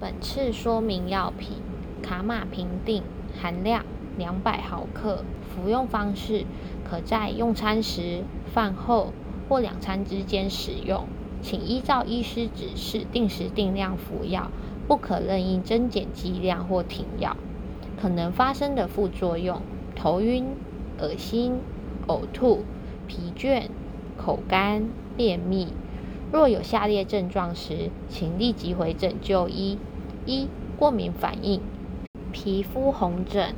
本次说明药品：卡马平定，含量两百毫克，服用方式可在用餐时、饭后或两餐之间使用，请依照医师指示定时定量服药，不可任意增减剂量或停药。可能发生的副作用：头晕、恶心、呕吐、疲倦、口干、便秘。若有下列症状时，请立即回诊就医：一、过敏反应，皮肤红疹、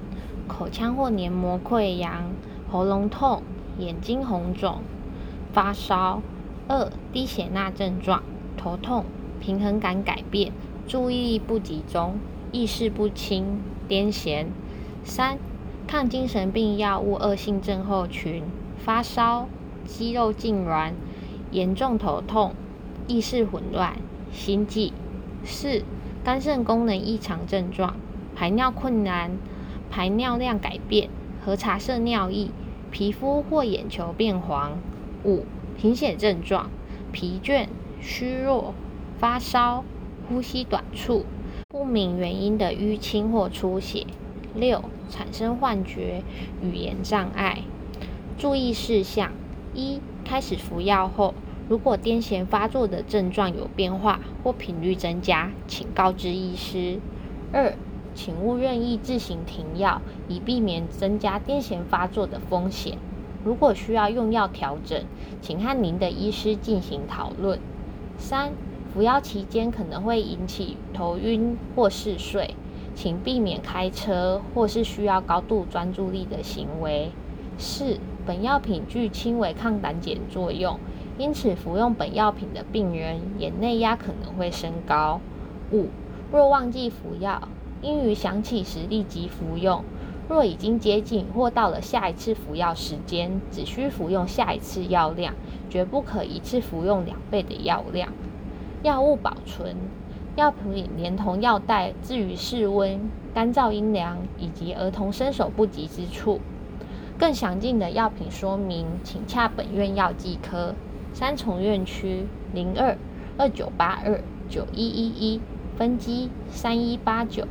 口腔或黏膜溃疡、喉咙痛、眼睛红肿、发烧；二、低血钠症状，头痛、平衡感改变、注意力不集中、意识不清、癫痫；三、抗精神病药物恶性症候群，发烧、肌肉痉挛、严重头痛、意识混乱、心悸；四、肝肾功能异常症状，排尿困难、排尿量改变、核茶色尿液、皮肤或眼球变黄；五、贫血症状，疲倦、虚弱、发烧、呼吸短促、不明原因的淤青或出血；六、产生幻觉、语言障碍。注意事项：一、开始服药后，如果癫痫发作的症状有变化或频率增加，请告知医师。二、请勿任意自行停药，以避免增加癫痫发作的风险。如果需要用药调整，请和您的医师进行讨论。三、服药期间可能会引起头晕或嗜睡，请避免开车或是需要高度专注力的行为。四、本药品具轻微抗胆碱作用，因此服用本药品的病人眼内压可能会升高。五、若忘记服药，应于想起时立即服用。若已经接近或到了下一次服药时间，只需服用下一次药量，绝不可一次服用两倍的药量。药物保存：药品连同药袋置于室温、干燥、阴凉以及儿童伸手不及之处。更详尽的药品说明，请洽本院药剂科。三重院区零二二九八二九一一一分机三一八九，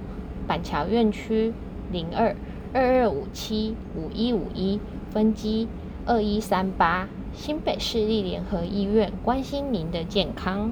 板桥院区零二二二五七五一五一分机二一三八，新北市立联合医院关心您的健康。